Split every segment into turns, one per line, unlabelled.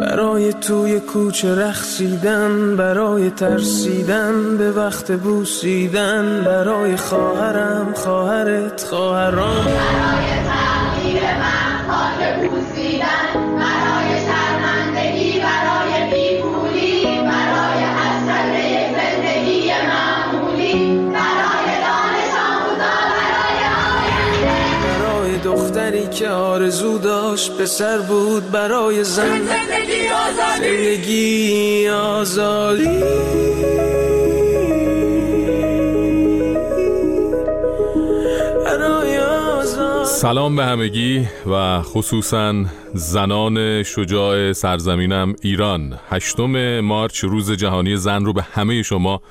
برای توی کوچه رخصیدن برای ترسیدن به وقت بوسیدن برای خواهرم خواهرت خواهرام.
برای تغییر من
که آرزو داشت پسر بود برای زن.
زندگی آزادی.
زندگی آزادی.
سلام به همگی و خصوصا زنان شجاع سرزمینم ایران. هشتم مارچ روز جهانی زن رو به همه شما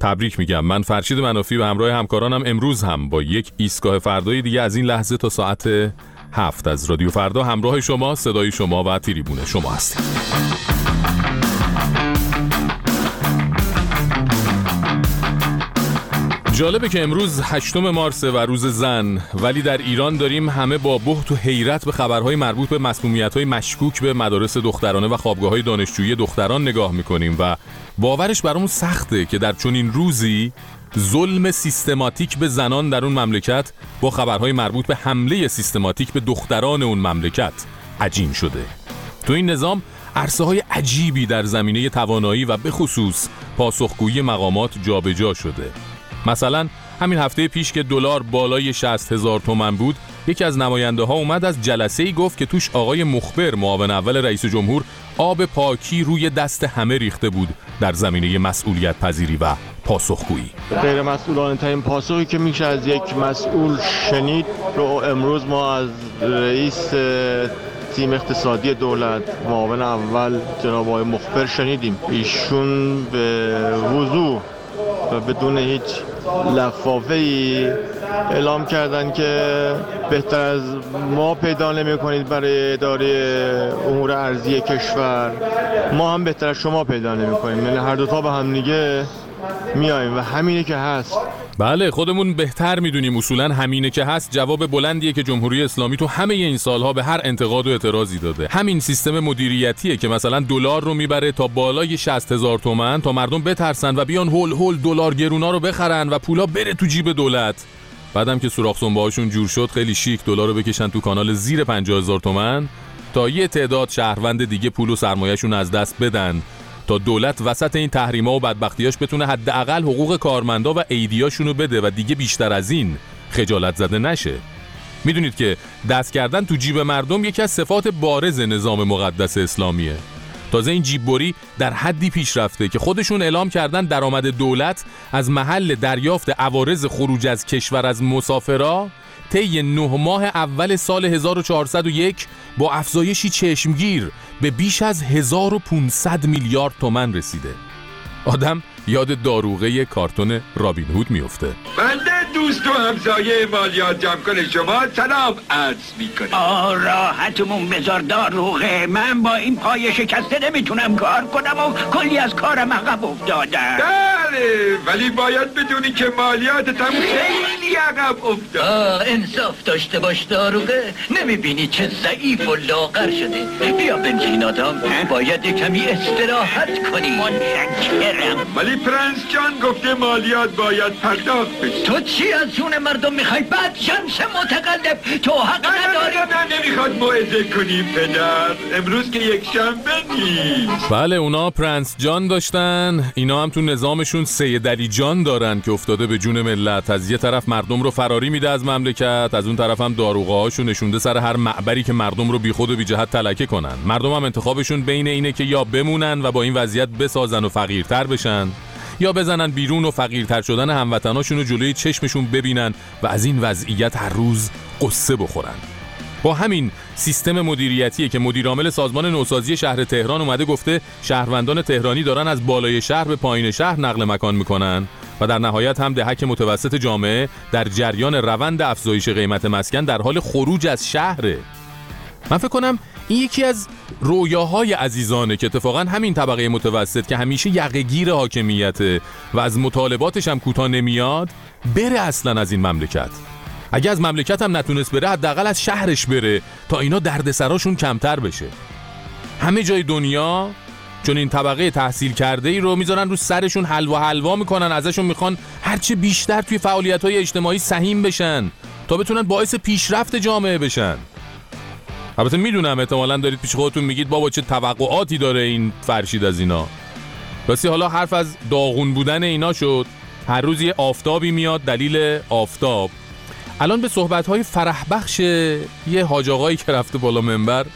تبریک میگم. من فرشید منافی به همراه همکارانم امروز هم با یک ایستگاه فردای دیگه از این لحظه تا ساعت هفت از رادیو فردا همراه شما صدای شما و تریبون شما هستیم. جالبه که امروز هشتم مارس و روز زن ولی در ایران داریم همه با بهت و حیرت به خبرهای مربوط به مسمومیت‌های مشکوک به مدارس دخترانه و خوابگاه‌های دانشجویی دختران نگاه می‌کنیم و باورش برامون سخته که در چنین روزی ظلم سیستماتیک به زنان در اون مملکت با خبرهای مربوط به حمله سیستماتیک به دختران اون مملکت عجین شده. تو این نظام عرصه های عجیبی در زمینه توانایی و به خصوص پاسخگویی مقامات جابجا شده. مثلا همین هفته پیش که دلار بالای 60 هزار تومن بود یکی از نماینده ها اومد از جلسه ای گفت که توش آقای مخبر معاون اول رئیس جمهور آب پاکی روی دست همه ریخته بود در زمینه مسئولیت پذیری و پاسخگویی.
غیر مسئولانه ترین پاسخی که میشه از یک مسئول شنید رو امروز ما از رئیس تیم اقتصادی دولت معاون اول جناب آقای مخبر شنیدیم. ایشون به وضوح و بدون هیچ لفافه ای اعلام کردن که بهتر از ما پیدا نمی کنید برای اداره امور ارزی کشور. ما هم بهتر از شما پیدا نمی کنیم یعنی هر دوتا به هم دیگه میایم و همینه که هست.
بله خودمون بهتر می‌دونیم. اصولا همینه که هست. جواب بلندیه که جمهوری اسلامی تو همه این سالها به هر انتقاد و اعتراضی داده. همین سیستم مدیریتیه که مثلا دلار رو می‌بره تا بالای 60 هزار تومن تا مردم بترسن و بیان هول هول دلار گرونا رو بخرن و پولا بره تو جیب دولت. بعدم که سوراخ هاشون جور شد خیلی شیک دلار رو بکشن تو کانال زیر 50 هزار تومن تا یه تعداد شهروند دیگه پول و سرمایهشون از دست بدن. تا دولت وسط این تحریما و بدبختیاش بتونه حداقل حقوق کارمندا و ایدیاشونو بده و دیگه بیشتر از این خجالت زده نشه. می‌دونید که دست کردن تو جیب مردم یکی از صفات بارز نظام مقدس اسلامیه. تازه این جیببری در حدی پیش رفته که خودشون اعلام کردن درآمد دولت از محل دریافت عوارض خروج از کشور از مسافرا طی نه ماه اول سال 1401 با افزایشی چشمگیر به بیش از 1500 میلیارد تومن رسیده. آدم یاد داروغه کارتون رابین هود میفته
بنده دوست و همسایه مالیات جمع کنه. شما سلام عرض می‌کنم.
آه راحتمون بذار داروغه. من با این پای شکسته نمی‌تونم کار کنم و کلی از کارم عقب افتادم.
بله ولی باید بدونی که مالیاتتم خیلی عقب افتاد.
آه انصاف داشته باش داروغه. نمی‌بینی چه ضعیف و لاغر شده. بیا بشین آدام. باید کمی استراحت کنی. متشکرم
ولی پرنس جان گفته مالیات باید پرداخت بشه.
تو چی از جون مردم می‌خوای؟ بدجنس متقلب. تو حق
نه نه
نداری.
نه نه نمی‌خواد موعظه کنی پدر. امروز که یک شنبه نیست.
بله اونا پرنس جان داشتن. اینا هم تو نظامشون سید علی جان دارن که افتاده به جون ملت. از یه طرف مردم رو فراری میده از مملکت از اون طرف هم داروغه هاشو نشونده سر هر معبری که مردم رو بیخود و بی جهت تلکه کنن. مردم هم انتخابشون بین اینه که یا بمونن و با این وضعیت بسازن و فقیرتر بشن. یا بزنن بیرون و فقیرتر شدن هموطناشون رو جلوی چشمشون ببینن و از این وضعیت هر روز قصه بخورن. با همین سیستم مدیریتیه که مدیرعامل سازمان نوسازی شهر تهران اومده گفته شهروندان تهرانی دارن از بالای شهر به پایین شهر نقل مکان می‌کنن و در نهایت هم دهک متوسط جامعه در جریان روند افزایش قیمت مسکن در حال خروج از شهره. من فکر کنم این یکی از رویاهای عزیزانه که اتفاقا همین طبقه متوسط که همیشه یقگیر حاکمیته و از مطالباتش هم کوتاه نمیاد بره اصلا از این مملکت. اگه از مملکت هم نتونست بره حداقل از شهرش بره تا اینا دردسراشون کمتر بشه. همه جای دنیا چون این طبقه تحصیل کرده ای رو می‌ذارن رو سرشون حلوا حلوا می‌کنن ازشون می‌خوان هرچه بیشتر توی فعالیت های اجتماعی سهیم بشن تا بتونن باعث پیشرفت جامعه بشن. البته می‌دونم احتمالا دارید پیش خودتون میگید بابا چه توقعاتی داره این فرشید از اینا؟ راستی حالا حرف از داغون بودن اینا شد. هر روز یه آفتابی میاد دلیل آفتاب. الان به صحبت های فرح بخش یه حاج آقایی که رفته بالا منبر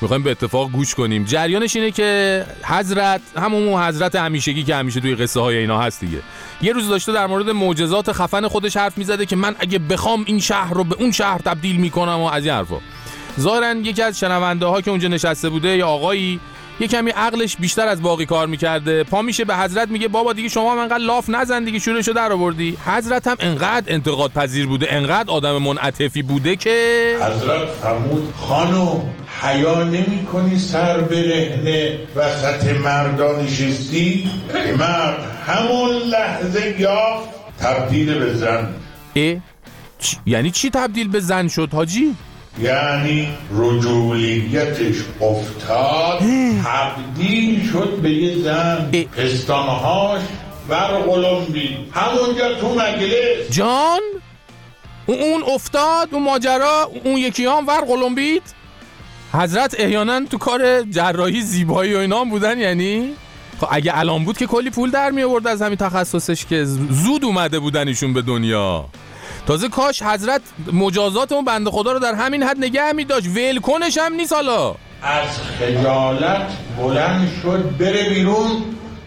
می‌خوایم به اتفاق گوش کنیم. جریانش اینه که حضرت همون حضرت همیشگی که همیشه توی قصه های اینا هست دیگه. یه روز داشته در مورد معجزات خفن خودش حرف می‌زده که من اگه بخوام این شهر رو به اون شهر تبدیل می‌کنم و از این حرفا. ظاهرا یکی از شنونده ها که اونجا نشسته بوده یا آقایی یه کمی عقلش بیشتر از باقی کار می‌کرده پا میشه به حضرت میگه بابا دیگه شما هم انقدر لاف نزن دیگه شورشو در آوردی حضرت هم انقدر انتقاد پذیر بوده انقدر آدم منعطفی بوده که
حضرت فرمود خانم حیا نمی کنی سر برهنه وسط مردان نشستی مرد همون لحظه یافت تبدیل به زن
اه؟ چ- یعنی چی تبدیل به زن شد حاجی؟
یعنی رجولیتش افتاد تبدیل شد به یه زن. پستانهاش ور قلمبی همونجا تو مجلس.
جان؟ اون- اون افتاد اون ماجرا اون یکی هم ور قلمبید حضرت احیانا تو کار جراحی زیبایی و اینا هم بودن یعنی؟ خب اگه الان بود که کلی پول در می آورد از همین تخصصش که زود اومده بودن ایشون به دنیا. تازه کاش حضرت مجازات اون بنده خدا رو در همین حد نگه می داشت. ولکنش هم نیست حالا.
از خجالت بلند شد بره بیرون.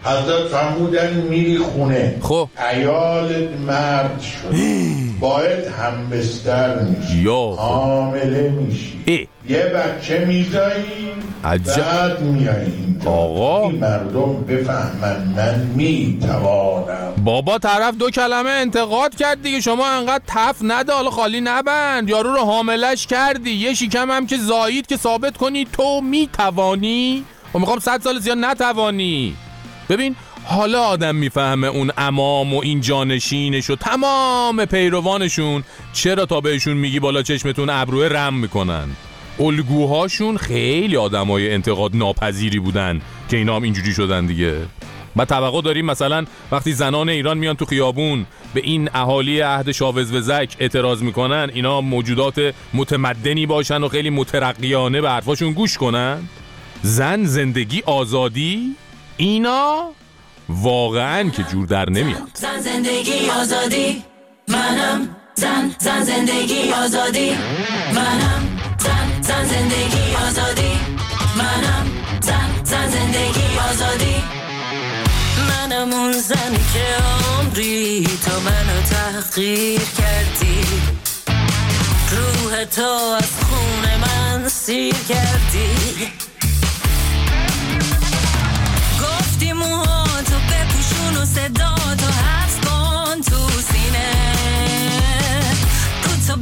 حضرت فرمودن میری خونه
خب.
ایالت مرد شد باید هم بستر میشی
یا خب.
حامله میشی. یه بچه میزایی. بعد میایی.
آقا.
این مردم بفهمن من می‌توانم
بابا طرف دو کلمه انتقاد کرد دیگه شما انقدر تف نده حالا خالی نبند یارو رو حاملش کردی یه شیکم هم که زایید که ثابت کنی تو می‌توانی و می‌خوام صد سال زیاد نتوانی ببین حالا آدم می‌فهمه اون امام و این جانشینش و تمام پیروانشون چرا تا بهشون میگی بالا چشمتون ابروه رم می‌کنن؟ الگوهاشون خیلی آدمای انتقاد ناپذیری بودن که اینا هم اینجوری شدن دیگه. و توقع داریم مثلا وقتی زنان ایران میان تو خیابون به این اهالی عهد شاوز وزک اعتراض می‌کنن اینا موجودات متمدنی باشن و خیلی مترقیانه به حرفاشون گوش کنن؟ زن زندگی آزادی؟ اینا واقعا که جور در نمیاد.
زن زندگی آزادی منم زن زن زندگی آزادی. منم زن زن زندگی آزادی. منم زن زن زندگی آزادی. منم اون زن که عمری تو منو تحقیر کردی. روح تو از خون من سیر کردی. بپوشون و صدا تو حفظ کن تو سینه رو تو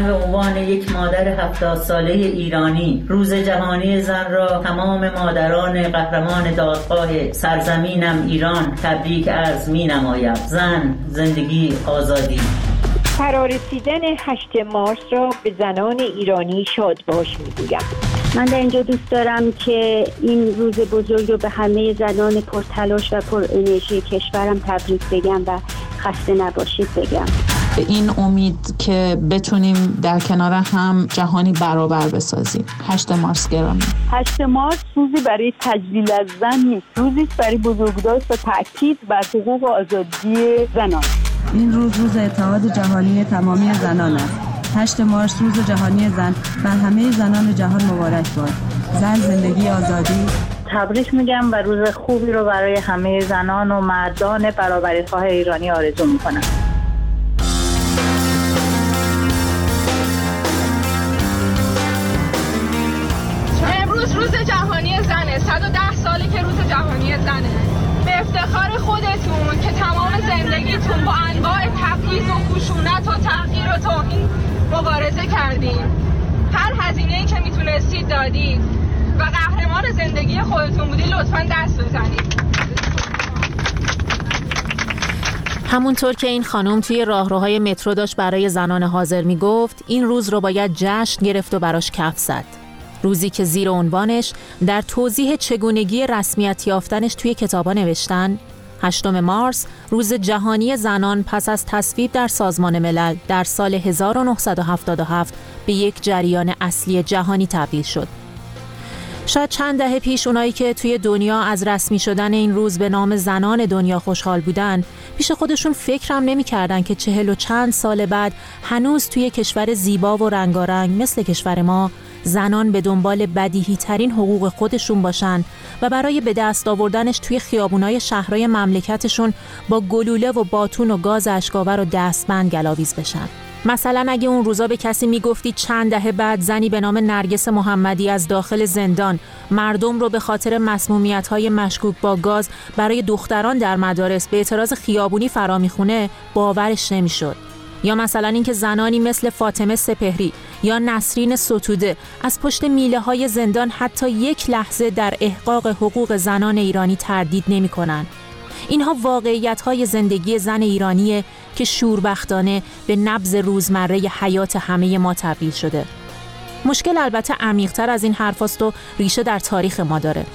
عنوان یک مادر هفتاد ساله ایرانی روز جهانی زن را تمام مادران قهرمان دادگاه سرزمینم ایران تبریک عرض می نمایم. زن زندگی آزادی.
فرارسیدن 8 مارس را به زنان ایرانی شاد باش می‌گویم.
من در اینجا دوست دارم که این روز بزرگ رو به همه زنان پرتلاش و پر انرژی کشورم تبریک بگم و خسته نباشید بگم.
این امید که بتونیم در کنار هم جهانی برابر بسازیم. 8 مارس گرامی.
8 مارس روزی برای تجلیل از زن نیست. روزی برای بزرگداشت و تاکید بر حقوق و آزادی زنان.
این روز روز اتحاد جهانی تمامی زنان است. 8 مارس روز جهانی زن و همه زنان جهان مبارک باد. زن زندگی آزادی.
تبریک میگم و روز خوبی رو برای همه زنان و مردان برابری خواه ایرانی آرزو می‌کنم.
زندگیتون با انواع تبعیض و خشونت و تغییر و توهین مبارزه کردین. هر هزینه ای که می‌تونستید دادید. و قهرمان زندگی خودتون بودی لطفا دست بزنید.
همونطور که این خانم توی راهروهای مترو داشت برای زنان حاضر می‌گفت این روز رو باید جشن گرفت و براش کف زد. روزی که زیر عنوانش در توضیح چگونگی رسمیت یافتنش توی کتابا نوشتن هشتم مارس روز جهانی زنان پس از تصویب در سازمان ملل در سال 1977 به یک جریان اصلی جهانی تبدیل شد. شاید چند دهه پیش اونایی که توی دنیا از رسمی شدن این روز به نام زنان دنیا خوشحال بودن پیش خودشون فکرم نمی‌کردن که چهل و چند سال بعد هنوز توی کشور زیبا و رنگارنگ مثل کشور ما زنان به دنبال بدیهی ترین حقوق خودشون باشن و برای به دست آوردنش توی خیابونای شهرهای مملکتشون با گلوله و باتون و گاز اشکاور و دستبند گلاویز بشن. مثلا اگه اون روزا به کسی می‌گفتی چند دهه بعد زنی به نام نرگس محمدی از داخل زندان مردم رو به خاطر مسمومیت های مشکوک با گاز برای دختران در مدارس به اعتراض خیابونی فرا می‌خونه باورش نمی‌شد. یا مثلا اینکه زنانی مثل فاطمه سپهری یا نسرین ستوده از پشت میله های زندان حتی یک لحظه در احقاق حقوق زنان ایرانی تردید نمی کنن. اینها واقعیت های زندگی زن ایرانیه که شوربختانه به نبز روزمره حیات همه ما تبدیل شده. مشکل البته عمیقتر از این حرفاست و ریشه در تاریخ ما داره.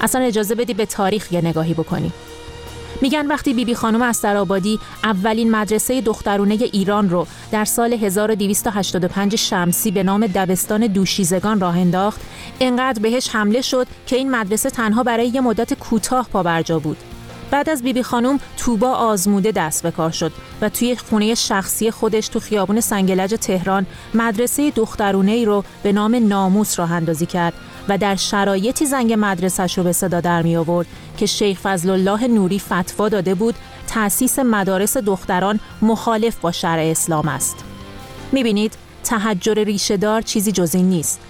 اصلا اجازه بدی به تاریخ یه نگاهی بکنی. میگن وقتی بیبی بی خانم استرآبادی اولین مدرسه دخترونه ایران رو در سال 1285 شمسی به نام دبستان دوشیزگان راه انداخت انقدر بهش حمله شد که این مدرسه تنها برای یه مدت کوتاه پابرجا بود. بعد از بیبی بی خانم توبا آزموده دست به کار شد و توی خونه شخصی خودش تو خیابون سنگلج تهران مدرسه دخترونه ای رو به نام ناموس راه اندازی کرد. و در شرایطی زنگ مدرسش رو به صدا در می آورد که شیخ فضل الله نوری فتوا داده بود تأسیس مدارس دختران مخالف با شرع اسلام است. می‌بینید تحجر ریشهدار چیزی جز این نیست.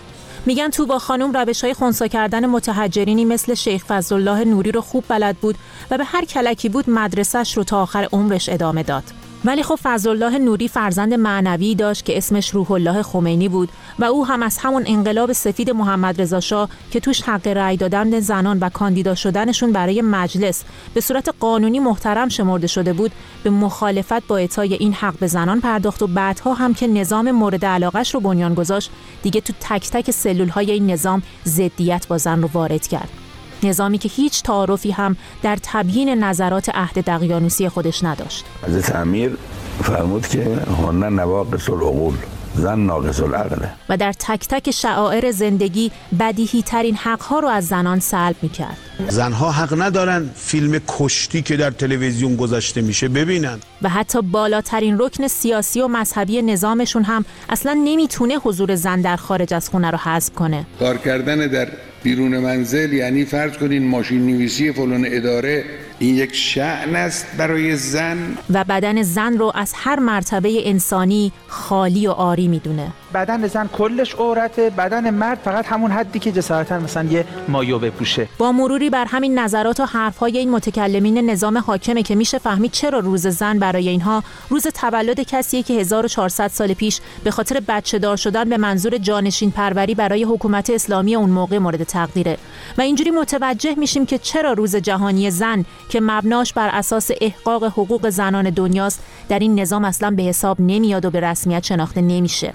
میگن تو با خانم روش های خونسا کردن متحجرینی مثل شیخ فضل الله نوری رو خوب بلد بود و به هر کلکی بود مدرسش رو تا آخر عمرش ادامه داد. ولی خب فضلالله نوری فرزند معنوی داشت که اسمش روح الله خمینی بود و او هم از همون انقلاب سفید محمد رضا شاه که توش حق رأی دادن زنان و کاندیدا شدنشون برای مجلس به صورت قانونی محترم شمرده شده بود به مخالفت با اعطای این حق به زنان پرداخت و بعدها هم که نظام مورد علاقش رو بنیان گذاشت دیگه تو تک تک سلول های این نظام ضدیت با زن رو وارد کرد. نظامی که هیچ تعارفی هم در تبیین نظرات عهد دقیانوسی خودش نداشت.
حضرت امیر فرمود که هنه نواقص العقول زن ناقص العقله
و در تک تک شعائر زندگی بدیهی ترین حقها رو از زنان سلب می کرد
زنها حق ندارن فیلم کشتی که در تلویزیون گذاشته میشه ببینن.
و حتی بالاترین رکن سیاسی و مذهبی نظامشون هم اصلا نمی‌تونه حضور زن در خارج از خونه رو حذف کنه.
کار کردن در بیرون منزل یعنی فرض کنین ماشین نویسی فلان اداره
این یک شعن است برای زن.
و بدن زن رو از هر مرتبه انسانی خالی و آری می‌دونه.
بدن زن کلش عورته بدن مرد فقط همون حدی که جسارتا مثلا یه مایو بپوشه.
با مروری بر همین نظرات و حرفهای این متکلمین نظام حاکمه که میشه فهمید چرا روز زن برای اینها روز تولد کسیه که 1400 سال پیش به خاطر بچه دار شدن به منظور جانشین پروری برای حکومت اسلامی اون موقع مورد تقدیره و اینجوری متوجه میشیم که چرا روز جهانی زن که مبناش بر اساس احقاق حقوق زنان دنیاست در این نظام اصلا به حساب نمیاد و به رسمیت شناخته نمیشه.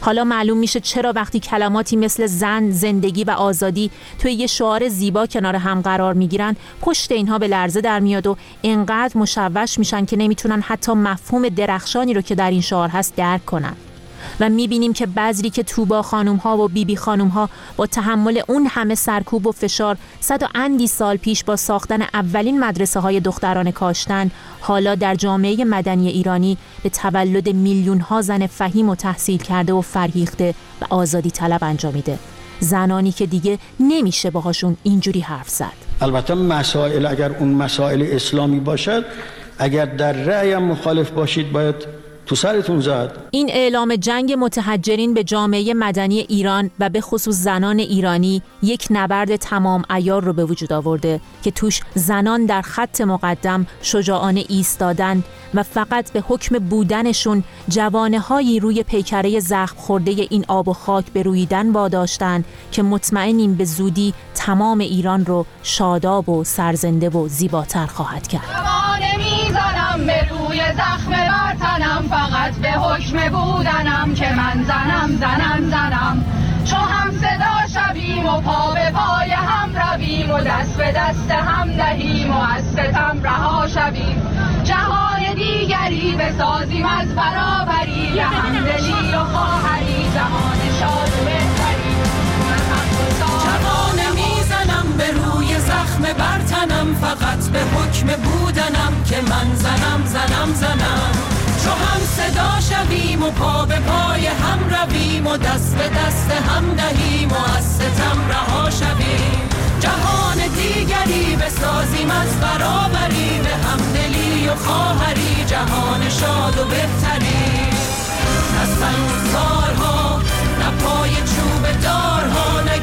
حالا معلوم میشه چرا وقتی کلماتی مثل زن، زندگی و آزادی توی یه شعار زیبا کنار هم قرار می‌گیرن پشت اینها به لرزه در میاد و انقدر مشوش میشن که نمی‌تونن حتی مفهوم درخشانی رو که در این شعار هست درک کنن. و می‌بینیم که بذری که توبا خانوم ها و بیبی خانوم ها با تحمل اون همه سرکوب و فشار صد و اندی سال پیش با ساختن اولین مدرسه های دختران کاشتن حالا در جامعه مدنی ایرانی به تولد میلیون ها زن فهیم و تحصیل کرده و فرهیخته و آزادی طلب انجامیده زنانی که دیگه نمیشه باهاشون اینجوری حرف زد.
البته مسائل اگر اون مسائل اسلامی باشد اگر در رأیم مخالف باشید باید تو سرتون زد.
این اعلام جنگ متحجرین به جامعه مدنی ایران و به خصوص زنان ایرانی یک نبرد تمام ایار رو به وجود آورده که توش زنان در خط مقدم شجاعانه ایستادن و فقط به حکم بودنشون جوانه هایی روی پیکره زخم خورده این آب و خاک به رویدن واداشتن که مطمئنیم به زودی تمام ایران رو شاداب و سرزنده و زیباتر خواهد کرد.
روی زخم برتنم فقط به حکم بودنم که من زنم زنم زنم. چو هم صدا شویم و پا به پای هم رویم و دست به دست هم دهیم و از ستم رها شویم. جهان دیگری بسازیم از برابری همدلی و خواهری جهان شاد و بهتری
به روی زخم برتنم فقط به حکم بودنم که من زنم زنم زنم. چو هم صدا شویم و پا به پای هم رویم و دست به دست هم دهیم و از ستم رها شویم. جهان دیگری بسازیم از برابری به همدلی و خواهری. جهان شاد و بهتری. از سنگسارها نه پای چوب دارها نه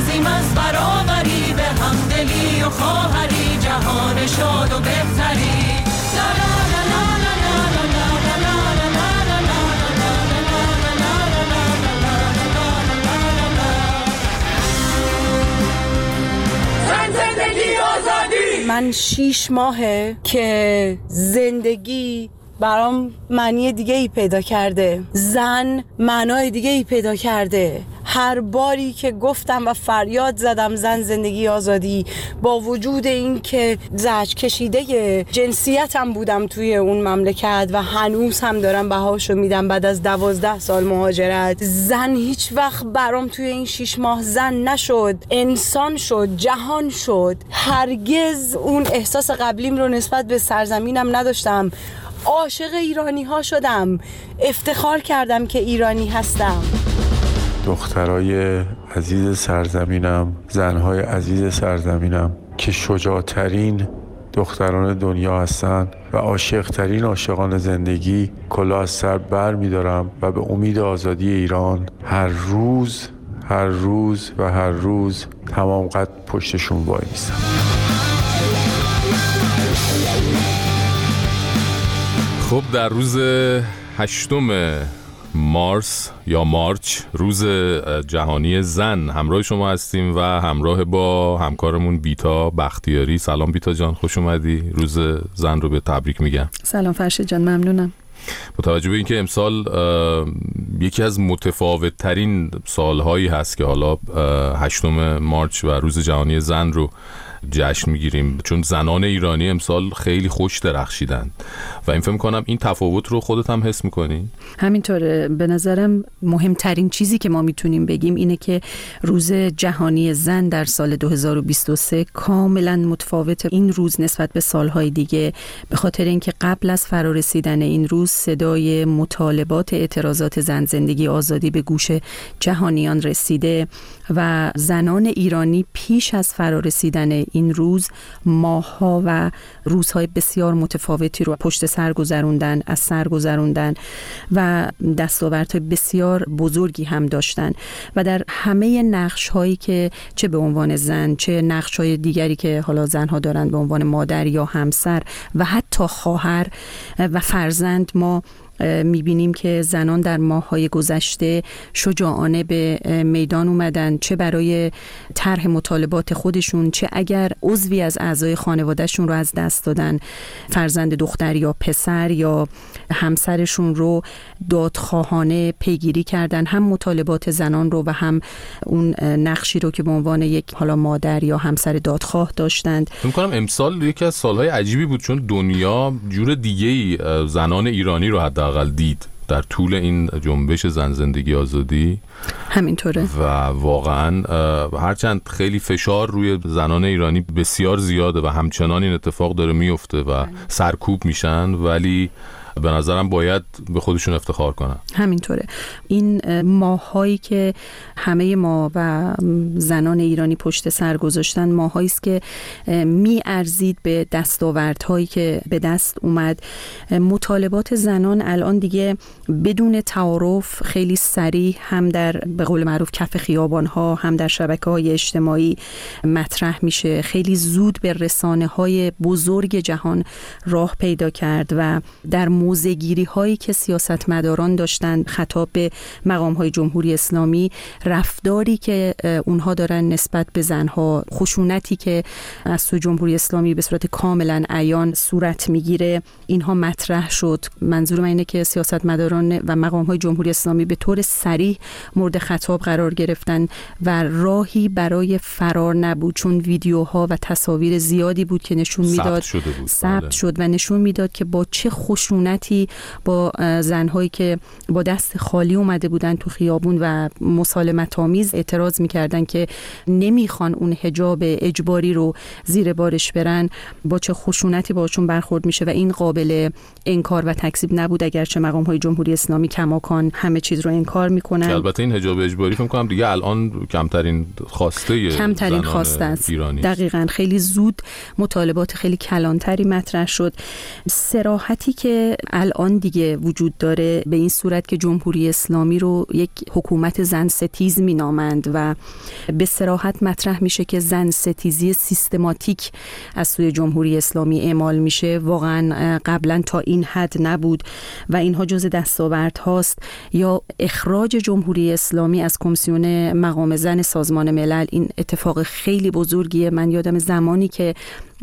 عظیم از برابری به همدلی و خواهری جهان شاد و بهتری
من شیش ماهه که زندگی برام معنی دیگه ای پیدا کرده. زن معنای دیگه ای پیدا کرده. هر باری که گفتم و فریاد زدم زن زندگی آزادی با وجود این که زج کشیده جنسیتم بودم توی اون مملکت و هنوز هم دارم بهاشو میدم بعد از دوازده سال مهاجرت. زن هیچ وقت برام توی این شیش ماه زن نشد انسان شد جهان شد. هرگز اون احساس قبلیم رو نسبت به سرزمینم نداشتم. عاشق ایرانی ها شدم. افتخار کردم که ایرانی هستم.
دخترای عزیز سرزمینم زنهای عزیز سرزمینم که شجاعترین دختران دنیا هستند و عاشقترین عاشقان زندگی کلاه از سر بر میدارم و به امید آزادی ایران هر روز هر روز و هر روز تمام قد پشتشون وای میستم
خب در روز هشتم مارس یا مارچ روز جهانی زن همراه شما هستیم و همراه با همکارمون بیتا بختیاری. سلام بیتا جان خوش اومدی. روز زن رو به تبریک میگم.
سلام فرشید جان ممنونم.
با توجه به اینکه امسال یکی از متفاوت ترین سالهایی هست که حالا هشتم مارچ و روز جهانی زن رو جشن می‌گیریم. چون زنان ایرانی امسال خیلی خوش درخشیدن. و این فکر کنم این تفاوت رو خودت هم حس می‌کنی؟
همینطوره. به نظرم مهمترین چیزی که ما می‌تونیم بگیم اینه که روز جهانی زن در سال 2023 کاملا متفاوت این روز نسبت به سالهای دیگه. به خاطر اینکه قبل از فرارسیدن این روز صدای مطالبات اعتراضات زن زندگی آزادی به گوش جهانیان رسیده و زنان ایرانی پیش از فرارسیدن این روز ماهها و روزهای بسیار متفاوتی رو پشت سر گذروندن از سر گذروندن و دستاوردهای بسیار بزرگی هم داشتن و در همه نقش هایی که چه به عنوان زن چه نقش های دیگری که حالا زنها دارن به عنوان مادر یا همسر و حتی خواهر و فرزند ما می‌بینیم که زنان در ماههای گذشته شجاعانه به میدان اومدن. چه برای طرح مطالبات خودشون چه اگر عضوی از اعضای خانوادهشون رو از دست دادن. فرزند دختر یا پسر یا همسرشون رو دادخواهانه پیگیری کردن. هم مطالبات زنان رو و هم اون نقشی رو که به عنوان یک حالا مادر یا همسر دادخواه داشتند.
فکر کنم امسال یکی از سالهای عجیبی بود چون دنیا جور دیگه ای زنان ایرانی رو حداقل دید در طول این جنبش زن زندگی آزادی.
همینطوره.
و واقعا هرچند خیلی فشار روی زنان ایرانی بسیار زیاده و همچنان این اتفاق داره میفته و سرکوب میشن ولی به نظرم باید به خودشون افتخار کنن.
همینطوره. این ماهایی که همه ما و زنان ایرانی پشت سر گذاشتن ماهایی است که می ارزید به دستاوردهایی که به دست اومد. مطالبات زنان الان دیگه بدون تعارف خیلی سریع هم در به قول معروف کف خیابان ها هم در شبکه های اجتماعی مطرح میشه. خیلی زود به رسانه های بزرگ جهان راه پیدا کرد و در موزگیری هایی که سیاستمداران داشتند خطاب به مقام های جمهوری اسلامی رفتاری که اونها دارن نسبت به زنها خشونتی که از سوی جمهوری اسلامی به صورت کاملا عیان صورت می‌گیره اینها مطرح شد. منظور من اینه که سیاستمداران و مقام های جمهوری اسلامی به طور سریع مورد خطاب قرار گرفتن و راهی برای فرار نبود چون ویدیوها و تصاویر زیادی بود که نشون می‌داد. ثبت
بله.
شد و نشون می‌داد که با چه خشونتی با زنهایی که با دست خالی اومده بودن تو خیابون و مسالمت آمیز اعتراض می‌کردن که نمی‌خوان اون حجاب اجباری رو زیر بارش برن با چه خشونتی باشون برخورد میشه و این قابل انکار و تکذیب نبود اگرچه مقام های جمهوری اسلامی کماکان همه چیز رو انکار می‌کنن.
البته این حجاب اجباری فکر کنم دیگه الان کمترین خواسته
کمترین خواسته است. دقیقا. خیلی زود مطالبات خیلی کلانتری مطرح شد. سراحتی که الان دیگه وجود داره به این صورت که جمهوری اسلامی رو یک حکومت زن ستیز مینامند و به سراحت مطرح میشه که زن ستیزی سیستماتیک از سوی جمهوری اسلامی اعمال میشه. واقعا قبلا تا این حد نبود و اینها جز دستاورد هاست. یا اخراج جمهوری اسلامی از کمیسیون مقام زن سازمان ملل این اتفاق خیلی بزرگیه. من یادم زمانی که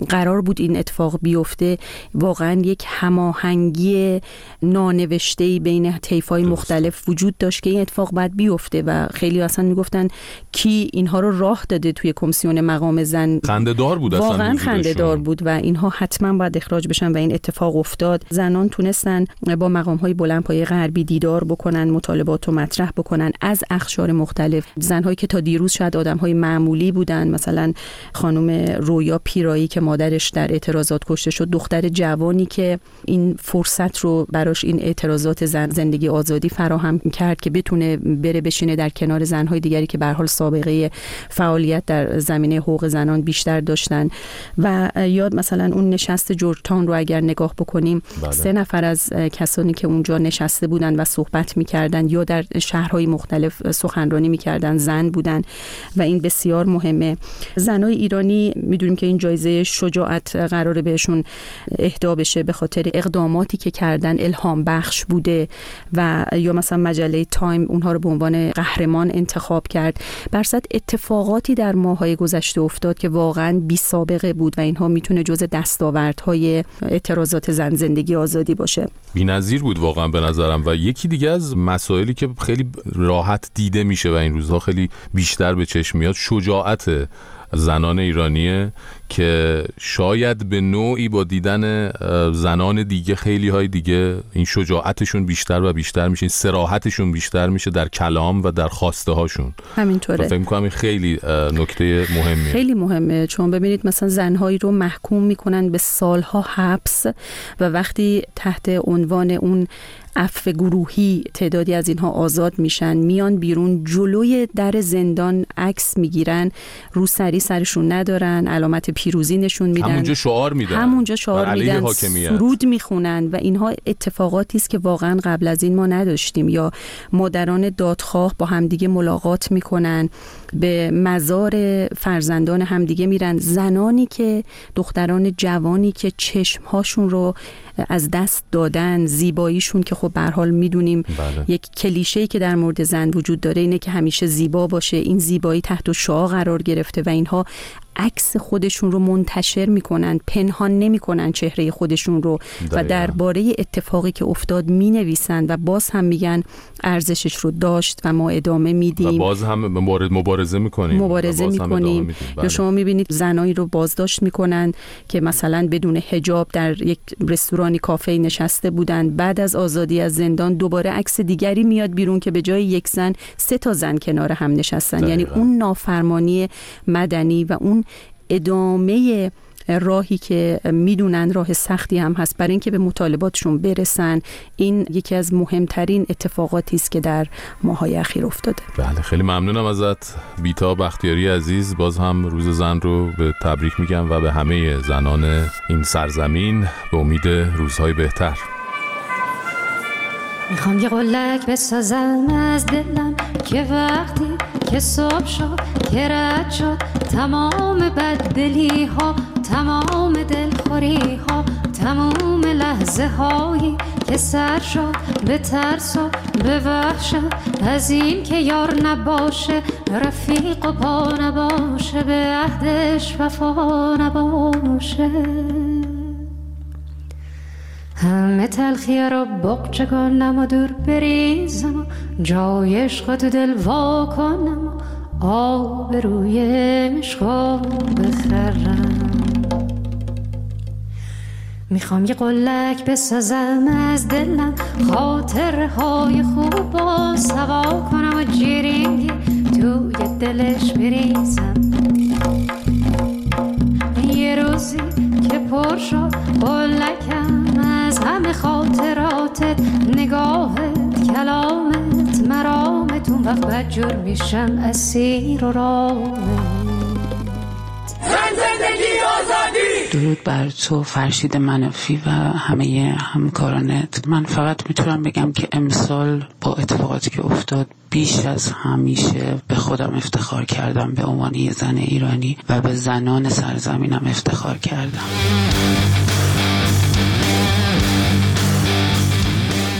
قرار بود این اتفاق بیفته. واقعا یک هماهنگی نانوشته بین طیف‌های مختلف وجود داشت که این اتفاق باید بیفته و خیلی اصلا می‌گفتن کی اینها رو راه داده توی کمیسیون مقام زن.
خنده‌دار بود اصلا
واقعا. خنده‌دار بود و اینها حتما باید اخراج بشن و این اتفاق افتاد. زنان تونستن با مقام های بلندپایه غربی دیدار بکنن مطالبات رو مطرح بکنن از اخشار مختلف. زنهایی که تا دیروز شاید آدم های معمولی بودن مثلا خانم رویا پیرایی که مادرش در اعتراضات کشته شد. دختر جوانی که این فرصت رو براش این اعتراضات زن زندگی آزادی فراهم کرد که بتونه بره بشینه در کنار زنهای دیگری که به حال سابقه فعالیت در زمینه حقوق زنان بیشتر داشتن. و یاد مثلا اون نشست جورتان رو اگر نگاه بکنیم
بله.
سه نفر از کسانی که اونجا نشسته بودن و صحبت می‌کردن یا در شهرهای مختلف سخنرانی می‌کردن زن بودن و این بسیار مهمه. زنای ایرانی می‌دونیم که این جایزه شجاعت قراره بهشون اهدا بشه به خاطر اقداماتی که کردن الهام بخش بوده و یا مثلا مجله تایم اونها رو به عنوان قهرمان انتخاب کرد. برصد اتفاقاتی در ماهای گذشته افتاد که واقعا بی سابقه بود و اینها می‌تونه جز دستاوردهای اعتراضات زن زندگی آزادی باشه.
بی‌نظیر بود واقعا به نظرم و یکی دیگه از مسائلی که خیلی راحت دیده میشه و این روزها خیلی بیشتر به چشم میاد شجاعت زنان ایرانیه که شاید به نوعی با دیدن زنان دیگه خیلی های دیگه این شجاعتشون بیشتر و بیشتر میشه این سراحتشون بیشتر میشه در کلام و در خواسته هاشون
همینطوره
فکر می‌کنم این خیلی نکته مهمیه.
خیلی مهمه. چون ببینید مثلا زنهایی رو محکوم می‌کنن به سالها حبس و وقتی تحت عنوان اون عفو گروهی تعدادی از اینها آزاد میشن. میان بیرون جلوی در زندان عکس می‌گیرن. رو سری سرشون ندارن علامت پیروزی نشون میدن.
همونجا شعار میدن.
همونجا شعار میدن. سرود می‌خونن و اینها اتفاقاتی است که واقعا قبل از این ما نداشتیم. یا مادران دادخواه با همدیگه ملاقات می‌کنن. به مزار فرزندان همدیگه میرن زنانی که دختران جوانی که چشمهاشون رو از دست دادن زیباییشون که خب به حال می‌دونیم
بله.
یک کلیشه که در مورد زن وجود داره اینه که همیشه زیبا باشه این زیبایی تحت شعا قرار گرفته و اینها عکس خودشون رو منتشر می‌کنن پنهان نمی‌کنن چهره خودشون رو و درباره اتفاقی که افتاد می‌نویسن و باز هم میگن ارزشش رو داشت و ما ادامه میدیم.
و باز هم مبارزه می‌کنیم.
مبارزه می‌کنیم. یا
بله.
شما می‌بینید زنایی رو بازداشت می‌کنن که مثلا بدون حجاب در یک رستورانی کافه نشسته بودن. بعد از آزادی از زندان دوباره عکس دیگری میاد بیرون که به جای یک زن سه تا زن کنار هم نشستن.
دقیقا.
یعنی اون نافرمانی مدنی و اون ادامه راهی که می‌دونن راه سختی هم هست. برای اینکه به مطالباتشون برسن این یکی از مهمترین اتفاقاتی است که در ماهای اخیر افتاده.
بله خیلی ممنونم ازت. بیتا بختیاری عزیز باز هم روز زن رو به تبریک میگم و به همه زنان این سرزمین به امید روزهای بهتر.
می‌خوام یه قلک بسازم از دلم که وقتی که صبح شد که رد شد تمام بددلی ها تمام دلخوری ها تمام لحظه هایی که سر شد به ترس و به وحشت از این که یار نباشه رفیق و پا نباشه به عهدش وفا نباشه. همه تلخی رو بقچه کنم و دور بریزم و جای عشق تو دل وا کنم و آب روی مشقا بخرم. می‌خوام یه قلک بسازم از دلم خاطر های خوب با سوا کنم و جیرینگی توی دلش بریزم. وقت بدجور میشم اسیر و رامت.
زندگی آزادی.
درود بر تو فرشید منفی و همه همکارانت. من فقط می‌تونم بگم که امسال با اتفاقاتی که افتاد بیش از همیشه به خودم افتخار کردم به عنوان یه زن ایرانی و به زنان سرزمینم افتخار کردم.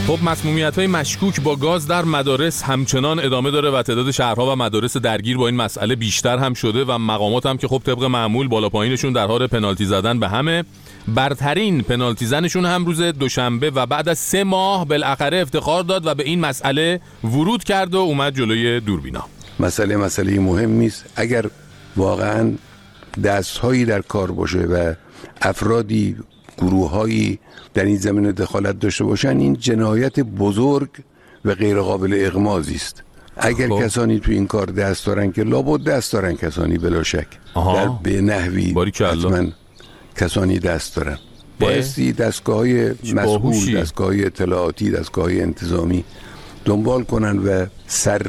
خب مسمومیت های مشکوک با گاز در مدارس همچنان ادامه داره و تعداد شهرها و مدارس درگیر با این مسئله بیشتر هم شده و مقامات هم که خب طبق معمول بالا پایینشون در حال پنالتی زدن به همه. برترین پنالتی زنشون هم روز دوشنبه و بعد از سه ماه بالاخره افتخار داد و به این مسئله ورود کرد و اومد جلوی دوربینا.
مسئله مسئله مهمی است. اگر واقعا دستهایی در کار باشه و افرادی گروههایی در این زمینه دخالت داشته باشن این جنایت بزرگ و غیر قابل اغمازی است اگر
خب.
کسانی تو این کار دست دارن که لابد دست دارن کسانی بلا شک
آها.
در به نحوی حتما کسانی دست دارن بایستی دستگاه های مسئول. دستگاه های اطلاعاتی دستگاه های انتظامی دنبال کنن و سر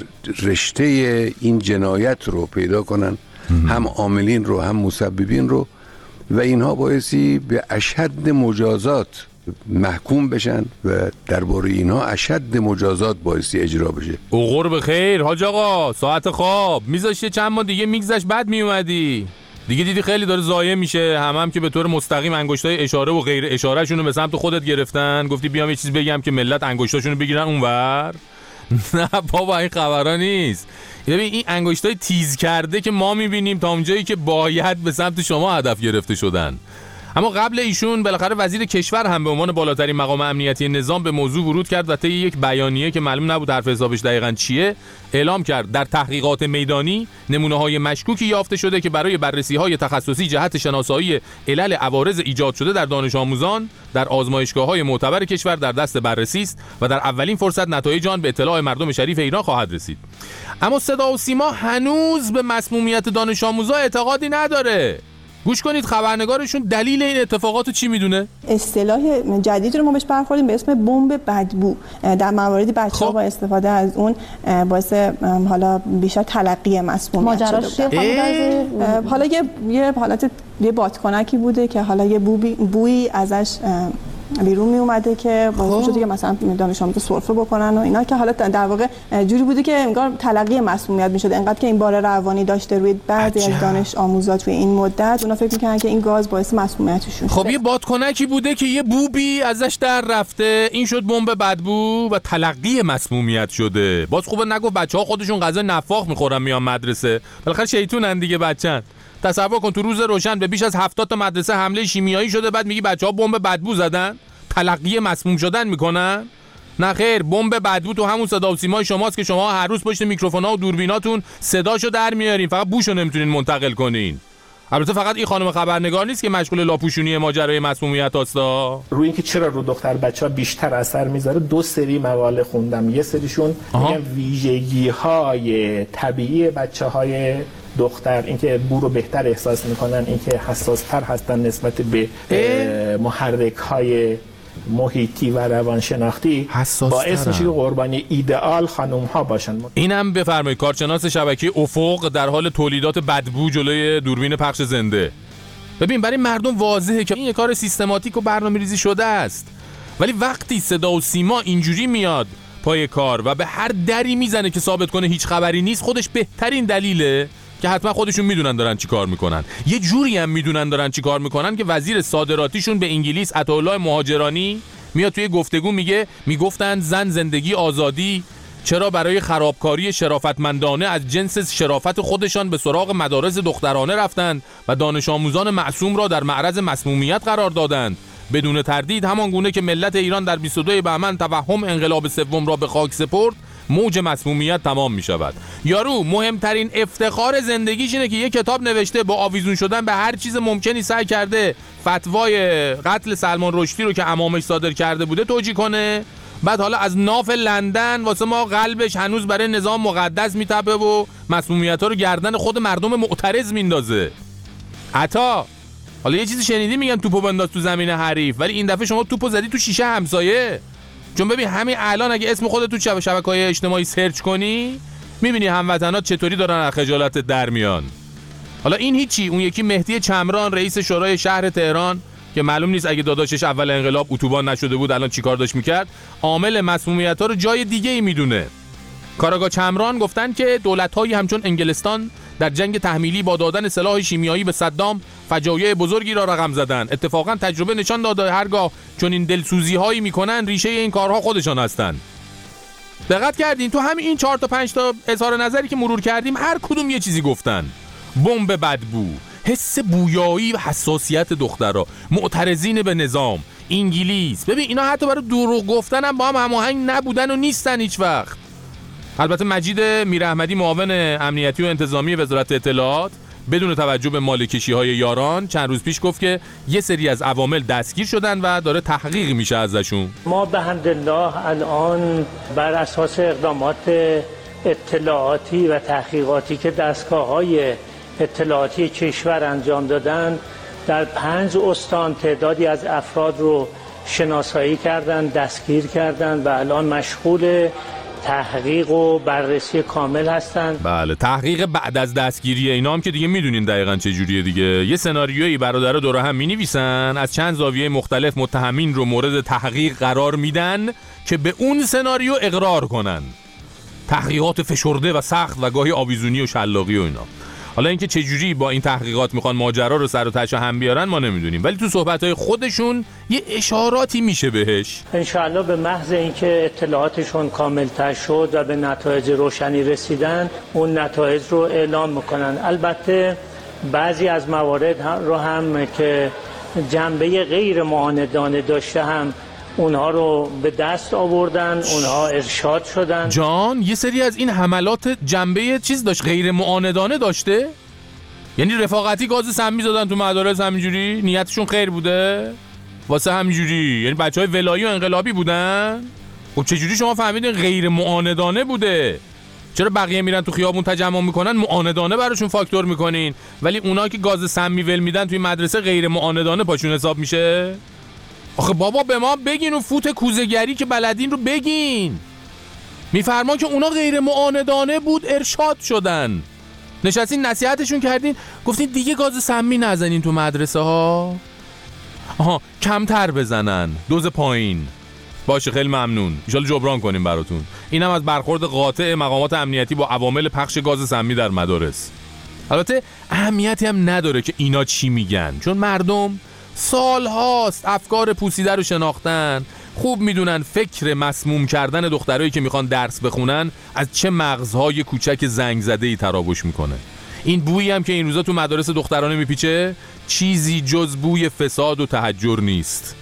رشته این جنایت رو پیدا کنن هم عاملین رو هم مسببین رو و اینها بایستی به اشد مجازات محکوم بشن و درباره اینها اشد مجازات بایستی اجرا بشه.
اوغور به خیر حاج آقا ساعت خواب. میذاشتی چند ماه دیگه میگذشت بعد میومدی. دیگه دیدی خیلی داره ضایع میشه. هم هم که به طور مستقیم انگشتای اشاره و غیر اشارهشون رو به سمت خودت گرفتن. گفتی بیام یه چیز بگم که ملت انگشتاشون رو بگیرن اونور. نه بابا این خبرا نیست. ببین این انگشتای تیز کرده که ما می‌بینیم تا اونجایی که باید به سمت شما هدف گرفته شدن. اما قبل ایشون بالاخره وزیر کشور هم به عنوان بالاترین مقام امنیتی نظام به موضوع ورود کرد و طی یک بیانیه که معلوم نبود حرف حسابش دقیقا چیه اعلام کرد. در تحقیقات میدانی نمونه های مشکوکی یافته شده که برای بررسی های تخصصی جهت شناسایی علل عوارض ایجاد شده در دانش آموزان در آزمایشگاه های معتبر کشور در دست بررسی است و در اولین فرصت نتایج آن به اطلاع مردم شریف ایران خواهد رسید. اما صدا و سیما هنوز به مسمومیت دانش آموزا اعتقادی نداره. گوش کنید خبرنگارشون دلیل این اتفاقات چی می‌دونه؟
اصطلاح جدید رو ما بهش برخوردیم به اسم بمب بدبو. در مواردی بچه
خب.
با استفاده از اون باعث حالا بیشتر تلقی مسمومیت
ماجراش
شده حالا یه یه حالت یه بادکنکی بوده که حالا یه بوی بویی ازش بیرون می اومده که باعث شده که مثلا دانش آموزا سرفه بکنن و اینا که حالا در واقع جوری بوده که انگار تلقی مسمومیت می‌شد. انقدر که این بار روانی داشته روی بعضی از دانش آموزا توی این مدت اونا فکر می‌کنن که این گاز باعث مسمومیتشون شده.
خب یه بادکنکی بوده که یه بوبی ازش در رفته. این شد بمب بدبو و تلقی مسمومیت شده. باز خوبه نگفت بچه ها خودشون غذا نفاخ می‌خورن میان مدرسه. بالاخره شیطونن دیگه بچن تصور کن تو روز روشن به بیش از 70 تا مدرسه حمله شیمیایی شده بعد میگی بچه ها بمب بدبو زدن؟ تلقی مسموم شدن می‌کنن؟ نه خیر بمب بدبو تو همون صدا و سیمای شماست که شما هر روز پشت میکروفونا و دوربیناتون صداشو در میارین فقط بوشو نمی‌تونین منتقل کنین. البته فقط این خانم خبرنگار نیست که مشغول لاپوشونی ماجرای مسمومیت هستا
روی اینکه چرا رو دختر بچه ها بیشتر اثر می‌ذاره دو سری مقاله خوندم. یه سریشون. میگن ویژگی های طبیعی بچه های دختر اینکه بو رو بهتر احساس می‌کنن اینکه حساس تر هستن نسبت به محرک های محیطی و روانشناختی باعث میشه که قربانی ایدئال خانم ها باشن.
اینم بفرمایید کارشناس شبکه افق در حال تولیدات بدبو جلوی دوربین پخش زنده. ببین برای مردم واضحه که این یه کار سیستماتیک و برنامه ریزی شده است. ولی وقتی صدا و سیما اینجوری میاد پای کار و به هر دری می‌زنه که ثابت کنه هیچ خبری نیست خودش بهترین دلیله. که حتما خودشون می‌دونن دارن چی کار می‌کنن. یه جوری هم می‌دونن دارن چی کار می‌کنن که وزیر صادراتیشون به انگلیس عطاالله مهاجرانی میاد توی گفتگو میگه می‌گفتن زن زندگی آزادی چرا برای خرابکاری شرافتمندانه از جنس شرافت خودشان به سراغ مدارس دخترانه رفتند و دانش آموزان معصوم را در معرض مسمومیت قرار دادند. بدون تردید همان گونه که ملت ایران در 22 بهمن توهم انقلاب سوم را به خاک سپرد موج مسمومیت تمام می شود یارو مهمترین افتخار زندگیش اینه که یه کتاب نوشته با آویزون شدن به هر چیز ممکنی سعی کرده فتوای قتل سلمان رشدی رو که امامش صادر کرده بوده توجیه کنه. بعد حالا از ناف لندن واسه ما قلبش هنوز برای نظام مقدس میتپه و مسمومیت ها رو گردن خود مردم معترض میندازه. عطا حالا یه چیزی شنیدی میگن توپو بنداز تو زمین حریف ولی این دفعه شما توپو زدی تو شیشه همسایه؟ چون ببین همین الان اگه اسم خودت تو شب شبکه های اجتماعی سرچ کنی می‌بینی هموطنات چطوری دارن از خجالت در میان. حالا این هیچی اون یکی مهدی چمران رئیس شورای شهر تهران که معلوم نیست اگه داداشش اول انقلاب اتوبان نشده بود الان چیکار داشت می‌کرد؟ عامل مسمومیت ها رو جای دیگه ای می‌دونه. کاراگاه چمران گفتن که دولت همچون انگلستان در جنگ تحمیلی با دادن سلاح شیمیایی به صدام فجایع بزرگی را رقم زدن. اتفاقا تجربه نشان داده هرگاه چون این دلسوزی هایی می‌کنن ریشه این کارها خودشان هستند دقت کردین تو همین این چهار تا پنج تا اظهار نظری که مرور کردیم هر کدوم یه چیزی گفتن. بمب بدبو حس بویایی و حساسیت دخترها. معترضین به نظام انگلیس. ببین اینا حتی برای دروغ گفتن هم با هم هماهنگ نبودن و نیستن هیچ وقت. البته مجید میراحمدی معاون امنیتی و انتظامی وزارت اطلاعات بدون توجه به مالکشی های یاران چند روز پیش گفت که یه سری از عوامل دستگیر شدن و داره تحقیق میشه ازشون.
ما به الله الان بر اساس اقدامات اطلاعاتی و تحقیقاتی که دستگاه های اطلاعاتی کشور انجام دادن در پنج استان تعدادی از افراد رو شناسایی کردن دستگیر کردن و الان مشغول تحقیق و بررسی کامل هستند.
بله تحقیق بعد از دستگیری اینا هم که دیگه می‌دونین دقیقا چه جوریه دیگه. یه سناریویی برادر دور هم می‌نویسن از چند زاویه مختلف متهمین رو مورد تحقیق قرار میدن که به اون سناریو اقرار کنن. تحقیقات فشرده و سخت و گاهی آویزونی و شلاقی و اینا. حالا اینکه چه جوری با این تحقیقات می‌خوان ماجرا رو سر و تش هم بیارن ما نمی‌دونیم. ولی تو صحبت خودشون یه اشاراتی میشه بهش.
انشاءالله به محض اینکه اطلاعاتشون کاملتر شد و به نتایج روشنی رسیدن اون نتایج رو اعلام می‌کنن. البته بعضی از موارد رو هم که جنبه غیر معاندانه داشته هم اونها رو به دست آوردن اونها ارشاد شدن.
جان یه سری از این حملات جنبه چیز داشت غیر معاندانه داشته؟ یعنی رفاقتی گاز سمی زدن تو مدارس همینجوری؟ نیتشون خیر بوده؟ واسه همینجوری؟ یعنی بچه های ولایی و انقلابی بودن؟ خب چجوری شما فهمیدین غیر معاندانه بوده؟ چرا بقیه میرن تو خیابون تجمع می‌کنن؟ معاندانه براشون فاکتور می‌کنین. ولی اونا که گاز سمی ول میدن توی مدرسه غیر معاندانه پاشون حساب میشه؟ آخه بابا به ما بگین و فوت کوزگری که بلدین رو بگین. میفرما که اونا غیر معاندانه بود ارشاد شدن. نشستین نصیحتشون کردین گفتین دیگه گاز سمی نزنین تو مدرسه ها آها کمتر بزنن. دوز پایین. باشه خیلی ممنون. ایشالا جبران کنیم براتون. اینم از برخورد قاطع مقامات امنیتی با عوامل پخش گاز سمی در مدارس. البته اهمیتی هم نداره که اینا چی میگن. چون مردم سال هاست افکار پوسیده رو شناختن. خوب می‌دونن فکر مسموم کردن دخترایی که می‌خوان درس بخونن از چه مغزهای کوچک زنگ زده ای تراوش می‌کنه. این بویی هم که این روزا تو مدارس دخترانه میپیچه چیزی جز بوی فساد و تحجر نیست.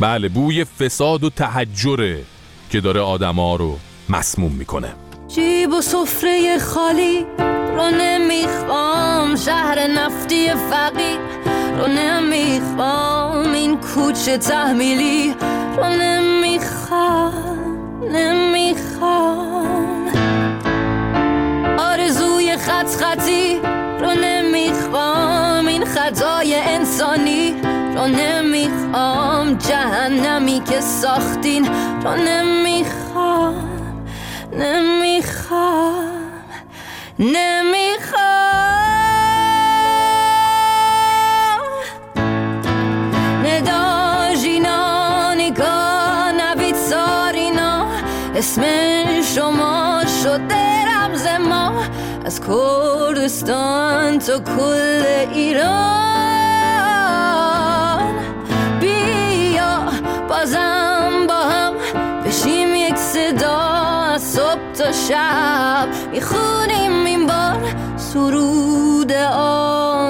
بله بوی فساد و تحجره که داره آدما رو مسموم می‌کنه.
جیب و سفره خالی رو نمی‌خوام شهر نفتی فقیر. رو نمی‌خوام این کوچه تحمیلی رو نمی‌خوام نمی‌خوام. آرزوی خط خطی رو نمی‌خوام این خطای انسانی رو نمی‌خوام. جهنمی که ساختین رو نمی‌خوام نمی‌خوام نمی‌خوام. از کردستان تا کل ایران. بیا بازم با هم بشیم یک صدا از صبح تا شب. می‌خونیم این بار سرود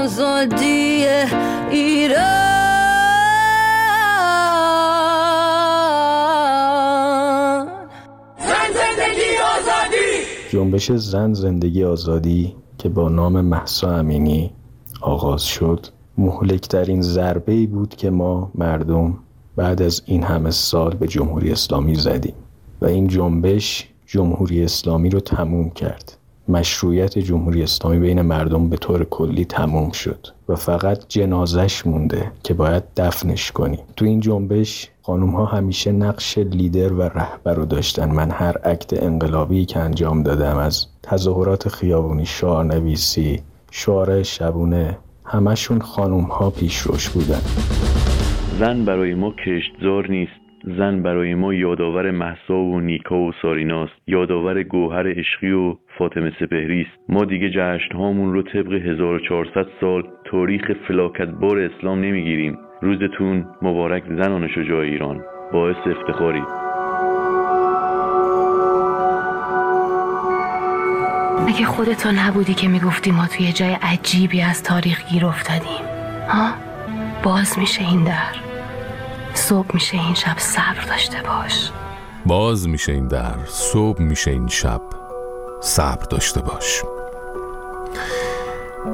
آزادی ایران.
جنبش زن زندگی آزادی که با نام محسا امینی آغاز شد. مهلکترین ضربه ای بود که ما مردم بعد از این همه سال به جمهوری اسلامی زدیم و این جنبش جمهوری اسلامی رو تموم کرد. مشروعیت جمهوری اسلامی بین مردم به طور کلی تموم شد و فقط جنازش مونده که باید دفنش کنیم. تو این جنبش خانوم ها همیشه نقش لیدر و رهبر رو داشتن. من هر عکت انقلابی که انجام دادم از تظاهرات خیابونی شعار نویسی شعار شبونه همشون خانوم ها پیش روش بودن.
زن برای ما کشتزار نیست. زن برای ما یادآور محسا و نیکا و ساریناست یادآور گوهر عشقی و فاطمه سپهری است. ما دیگه جشن هامون رو طبق 1400 سال تاریخ فلاکتبار اسلام نمی‌گیریم. روزتون مبارک زنان شجاع ایران. باعث افتخاری.
مگه خودتو نبودی که می‌گفتی ما توی جای عجیبی از تاریخ گیر افتادیم ها؟ باز میشه این در صبح میشه این شب صبر داشته باش.
باز میشه این در صبح میشه این شب صبر داشته باش.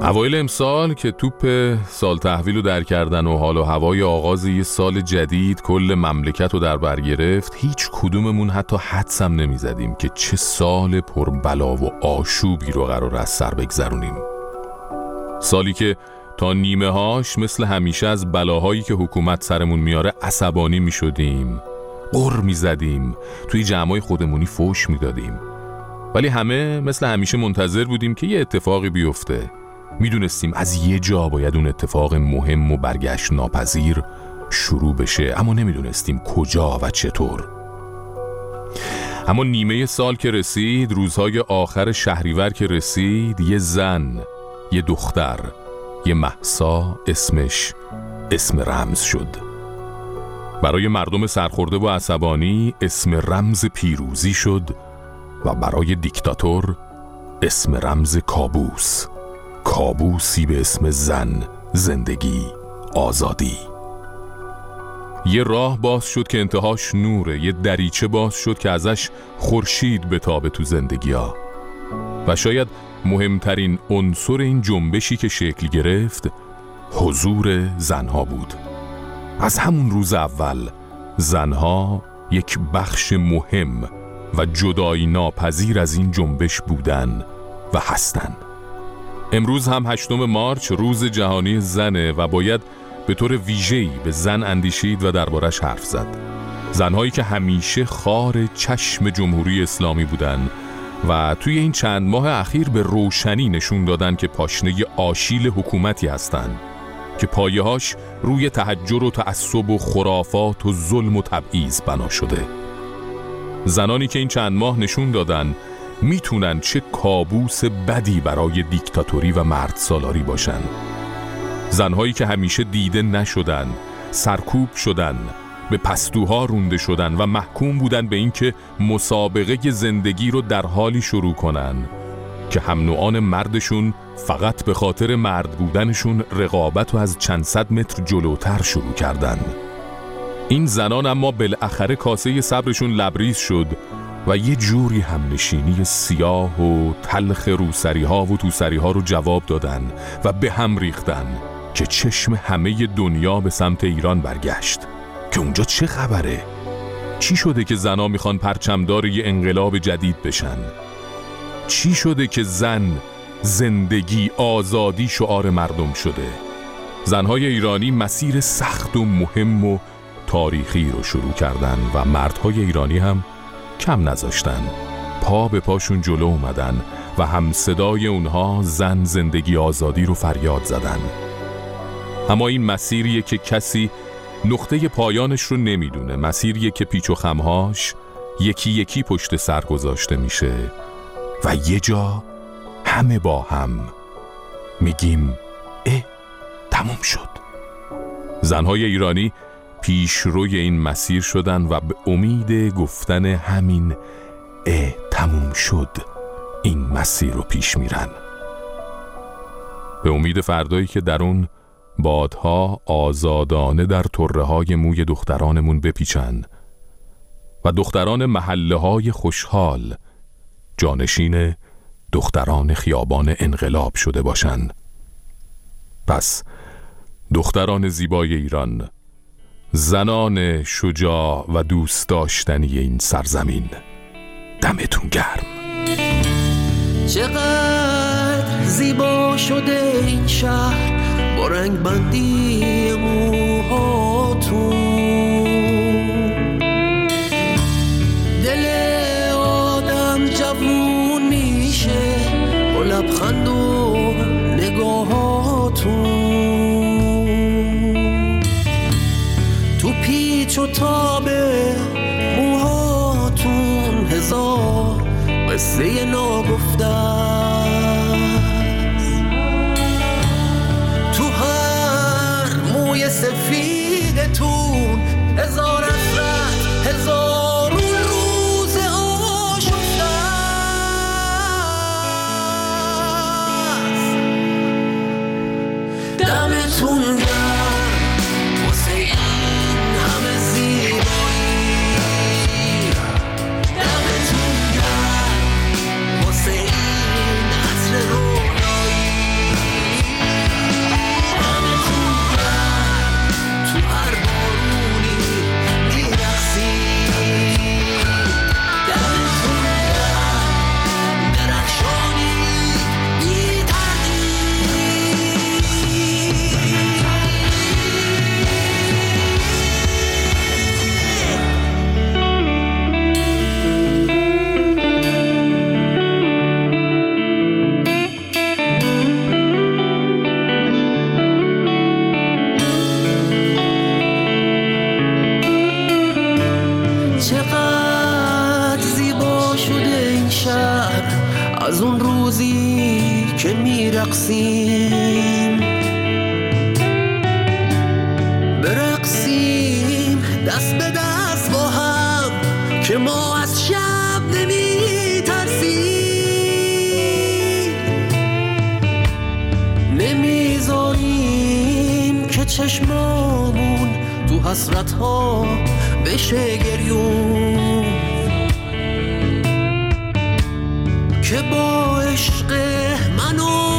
اوایل امسال که توپ سال تحویل رو در کردن و حال و هوای آغاز یه سال جدید کل مملکت رو در بر گرفت هیچ کدوممون حتی حدسم نمی‌زدیم که چه سال پر بلا و آشوبی رو قرار از سر بگذرونیم. سالی که تا نیمه هاش مثل همیشه از بلاهایی که حکومت سرمون میاره عصبانی می شدیم قر می توی جمعای خودمونی فوش می دادیم ولی همه مثل همیشه منتظر بودیم که یه اتفاقی بیفته. می‌دونستیم از یه جا باید اون اتفاق مهم و برگشت ناپذیر شروع بشه اما نمی‌دونستیم کجا و چطور. اما نیمه سال که رسید روزهای آخر شهریور که رسید یه زن یه دختر. یه محسا اسمش اسم رمز شد. برای مردم سرخورده و عصبانی اسم رمز پیروزی شد و برای دیکتاتور اسم رمز کابوس. کابوسی به اسم زن زندگی آزادی. یه راه باز شد که انتهاش نوره یه دریچه باز شد که ازش خورشید بتابه تو زندگی ها و شاید مهمترین عنصر این جنبشی که شکل گرفت حضور زنها بود. از همون روز اول زنها یک بخش مهم و جدایی ناپذیر از این جنبش بودن و هستن. امروز هم هشتم مارچ روز جهانی زنه و باید به طور ویژه‌ای به زن اندیشید و دربارش حرف زد. زنهایی که همیشه خار چشم جمهوری اسلامی بودن و توی این چند ماه اخیر به روشنی نشون دادن که پاشنه آشیل حکومتی هستند که پایهاش روی تحجر و تعصب و خرافات و ظلم و تبعیض بنا شده. زنانی که این چند ماه نشون دادن می‌تونن چه کابوس بدی برای دیکتاتوری و مرد سالاری باشن. زنهایی که همیشه دیده نشدن سرکوب شدن به پستوها رونده شدن و محکوم بودن به اینکه مسابقه زندگی رو در حالی شروع کنن که هم نوعان مردشون فقط به خاطر مرد بودنشون رقابت و از چند صد متر جلوتر شروع کردن. این زنان اما بالاخره کاسه صبرشون لبریز شد و یه جوری همنشینی سیاه و تلخ روسری ها و توسری ها رو جواب دادن و به هم ریختن که چشم همه دنیا به سمت ایران برگشت. که اونجا چه خبره؟ چی شده که زنا می‌خوان پرچمدار یه انقلاب جدید بشن؟ چی شده که زن زندگی آزادی شعار مردم شده؟ زنهای ایرانی مسیر سخت و مهم و تاریخی رو شروع کردن و مردهای ایرانی هم کم نذاشتن پا به پاشون جلو اومدن و هم صدای اونها زن زندگی آزادی رو فریاد زدن اما این مسیریه که کسی نقطه پایانش رو نمی‌دونه. مسیریه که پیچ و خمهاش یکی یکی پشت سر گذاشته میشه و یه جا همه با هم میگیم اه تموم شد. زنهای ایرانی پیش روی این مسیر شدن و به امید گفتن همین اه تموم شد این مسیر رو پیش میرن. به امید فردایی که در اون بادها آزادانه در طره های موی دخترانمون بپیچن و دختران محله های خوشحال جانشین دختران خیابان انقلاب شده باشند. پس دختران زیبای ایران زنان شجاع و دوست داشتنی این سرزمین دمتون گرم
چقدر زیبا شده این شهر با رنگ بندی موهاتون. دل آدم جوون میشه با لبخند و نگاهاتون. تو پیچ و تاب موهاتون هزار قصه ناگفتن. سفیدتون هزار افرد هزار دست به دست با هم که ما از شب نمی ترسیم نمی‌ذاریم که چشمامون تو حسرت ها بشه گریون. که با عشق منو